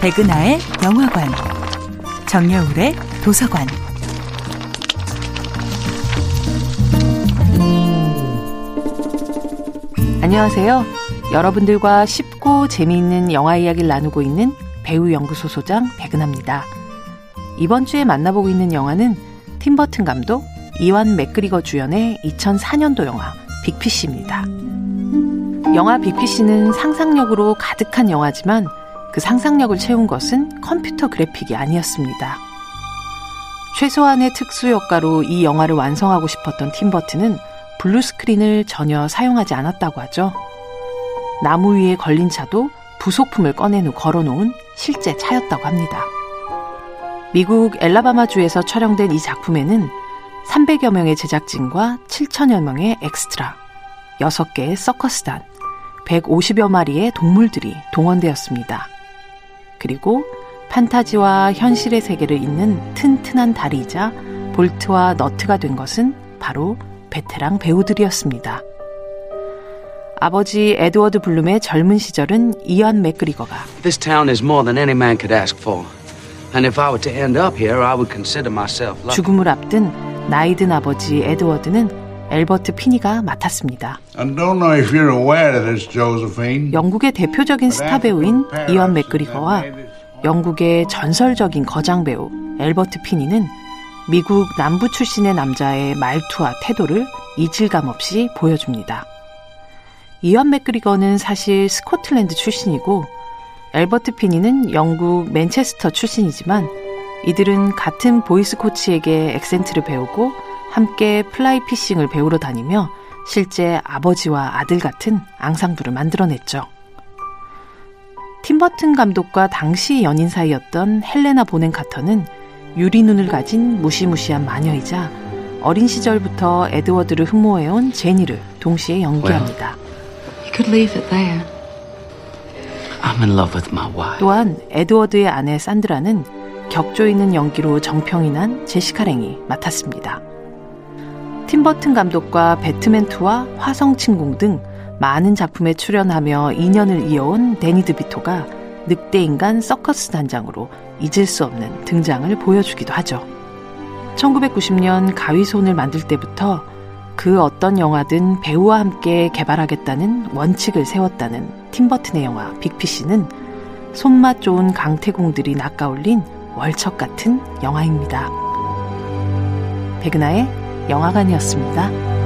백은하의 영화관, 정여울의 도서관. 안녕하세요. 여러분들과 쉽고 재미있는 영화 이야기를 나누고 있는 배우 연구소 소장 백은하입니다. 이번 주에 만나보고 있는 영화는 팀버튼 감독, 이완 맥그리거 주연의 2004년도 영화 빅피쉬입니다. 영화 빅피쉬는 상상력으로 가득한 영화지만 그 상상력을 채운 것은 컴퓨터 그래픽이 아니었습니다. 최소한의 특수 효과로 이 영화를 완성하고 싶었던 팀버튼은 블루 스크린을 전혀 사용하지 않았다고 하죠. 나무 위에 걸린 차도 부속품을 꺼낸 후 걸어놓은 실제 차였다고 합니다. 미국 엘라바마주에서 촬영된 이 작품에는 300여 명의 제작진과 7천여 명의 엑스트라, 6개의 서커스단, 150여 마리의 동물들이 동원되었습니다. 그리고 판타지와 현실의 세계를 잇는 튼튼한 다리이자 볼트와 너트가 된 것은 바로 베테랑 배우들이었습니다. 아버지 에드워드 블룸의 젊은 시절은 이안 맥그리거가 This town is more than any man could ask for. And if I were to end up here, I would consider myself lucky. 죽음을 앞둔 나이든 아버지 에드워드는 엘버트 피니가 맡았습니다. I don't know if you're aware of this, Josephine. 영국의 대표적인 스타 배우인 이완 맥그리거와 영국의 전설적인 거장 배우 엘버트 피니는 미국 남부 출신의 남자의 말투와 태도를 이질감 없이 보여줍니다. 이완 맥그리거는 사실 스코틀랜드 출신이고 엘버트 피니는 영국 맨체스터 출신이지만 이들은 같은 voice coach에게 액센트를 배우고 함께 fly fishing을 배우러 다니며 실제 아버지와 아들 같은 앙상블을 만들어냈죠. 팀버튼 감독과 당시 연인 사이였던 헬레나 보넨 카터는 유리 눈을 가진 무시무시한 마녀이자 어린 시절부터 에드워드를 흠모해온 제니를 동시에 연기합니다. Wife. 또한 에드워드의 아내 산드라는 격조 있는 연기로 정평이 난 제시카 랭이 맡았습니다. 팀버튼 감독과 배트맨 2와 화성친공 등 많은 작품에 출연하며 인연을 이어온 데니 드 비토가 늑대인간 서커스 단장으로 잊을 수 없는 등장을 보여주기도 하죠. 1990년 가위손을 만들 때부터 그 어떤 영화든 배우와 함께 개발하겠다는 원칙을 세웠다는 팀버튼의 영화 빅피쉬는 손맛 좋은 강태공들이 낚아올린 월척 같은 영화입니다. 백은하의 영화관이었습니다.